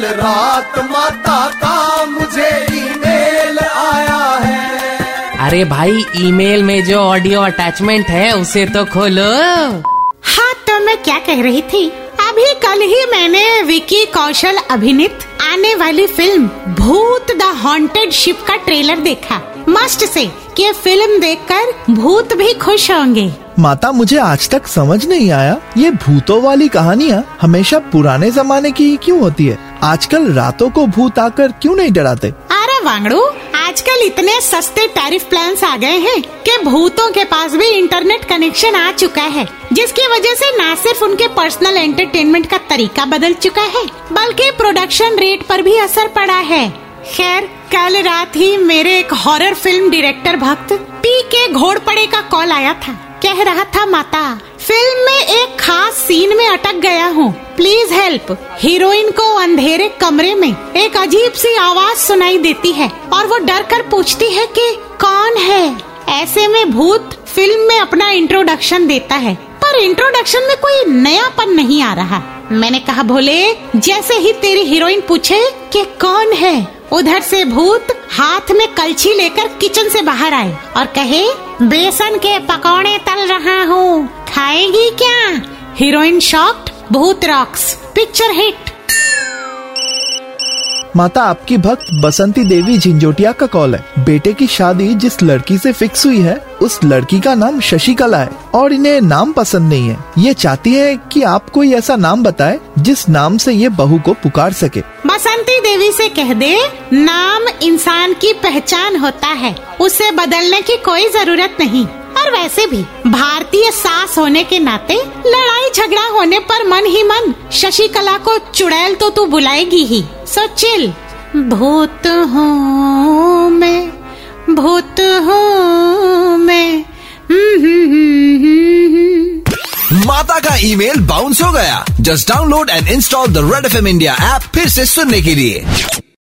कल रात माता का मुझे ईमेल आया है। अरे भाई ईमेल में जो ऑडियो अटैचमेंट है उसे तो खोलो। हाँ तो मैं क्या कह रही थी? अभी कल ही मैंने विकी कौशल अभिनीत आने वाली film Bhoot the haunted ship का ट्रेलर देखा। मस्ट से कि फ़िल्म देखकर भूत भी खुश होंगे। माता मुझे आज तक समझ नहीं आया ये भूतों वाली कहानियाँ हमेशा पुराने जमाने की ही क्यों होती है? आजकल रातों को भूत आकर क्यों नहीं डराते? अरे वांगड़ू, आजकल इतने सस्ते टैरिफ प्लान्स आ गए हैं कि भूतों के पास भी इंटरनेट कनेक्शन आ चुका है, जिसकी वजह से न सिर्फ़ उनके पर्सनल एंटरटेनमेंट का तरीका बदल चुका है, बल्कि प्रोडक्शन रेट पर भी असर पड़ा है। खैर, कल रात ही मेरे एक हॉरर फ़िल्म डायरेक्टर भक्त पी के घोड़पड़े का कॉल आया था। कह रहा था, माता, फ़िल्म में एक खास सीन में अटक गया हूँ। प्लीज़ हेल्प हीरोइन को अंधेरे कमरे में एक अजीब सी आवाज़ सुनाई देती है और वो डर कर पूछती है कि कौन है? ऐसे में भूत फ़िल्म में अपना इंट्रोडक्शन देता है, पर इंट्रोडक्शन में कोई नयापन नहीं आ रहा। मैंने कहा, भोले, जैसे ही तेरी हीरोइन पूछे कि कौन है, उधर से भूत हाथ में कलछी लेकर किचन से बाहर आए और कहे, बेसन के पकौड़े तल रहा हूँ, खाएगी क्या? Heroine shocked Bhoot rocks picture hit माता आपकी भक्त बसंती देवी झिंझोटिया का कॉल है। बेटे की शादी जिस लड़की से फिक्स हुई है उस लड़की का नाम शशिकला है और इन्हें नाम पसंद नहीं है। ये चाहती है कि आप कोई ऐसा नाम बताए जिस नाम से ये बहू को पुकार सके। बसंती देवी से कह दे नाम इंसान की पहचान होता है। उसे बदलने की कोई ज़रूरत नहीं। और वैसे भी भारतीय सास होने के नाते लड़ाई झगड़ा होने पर मन ही मन शशिकला को चुड़ैल तो तू बुलाएगी ही। So chill. भूत हूँ मैं, भूत हूँ मैं। माता का ईमेल बाउंस हो गया। Just download and install the Red F M India app फिर से सुनने के लिए।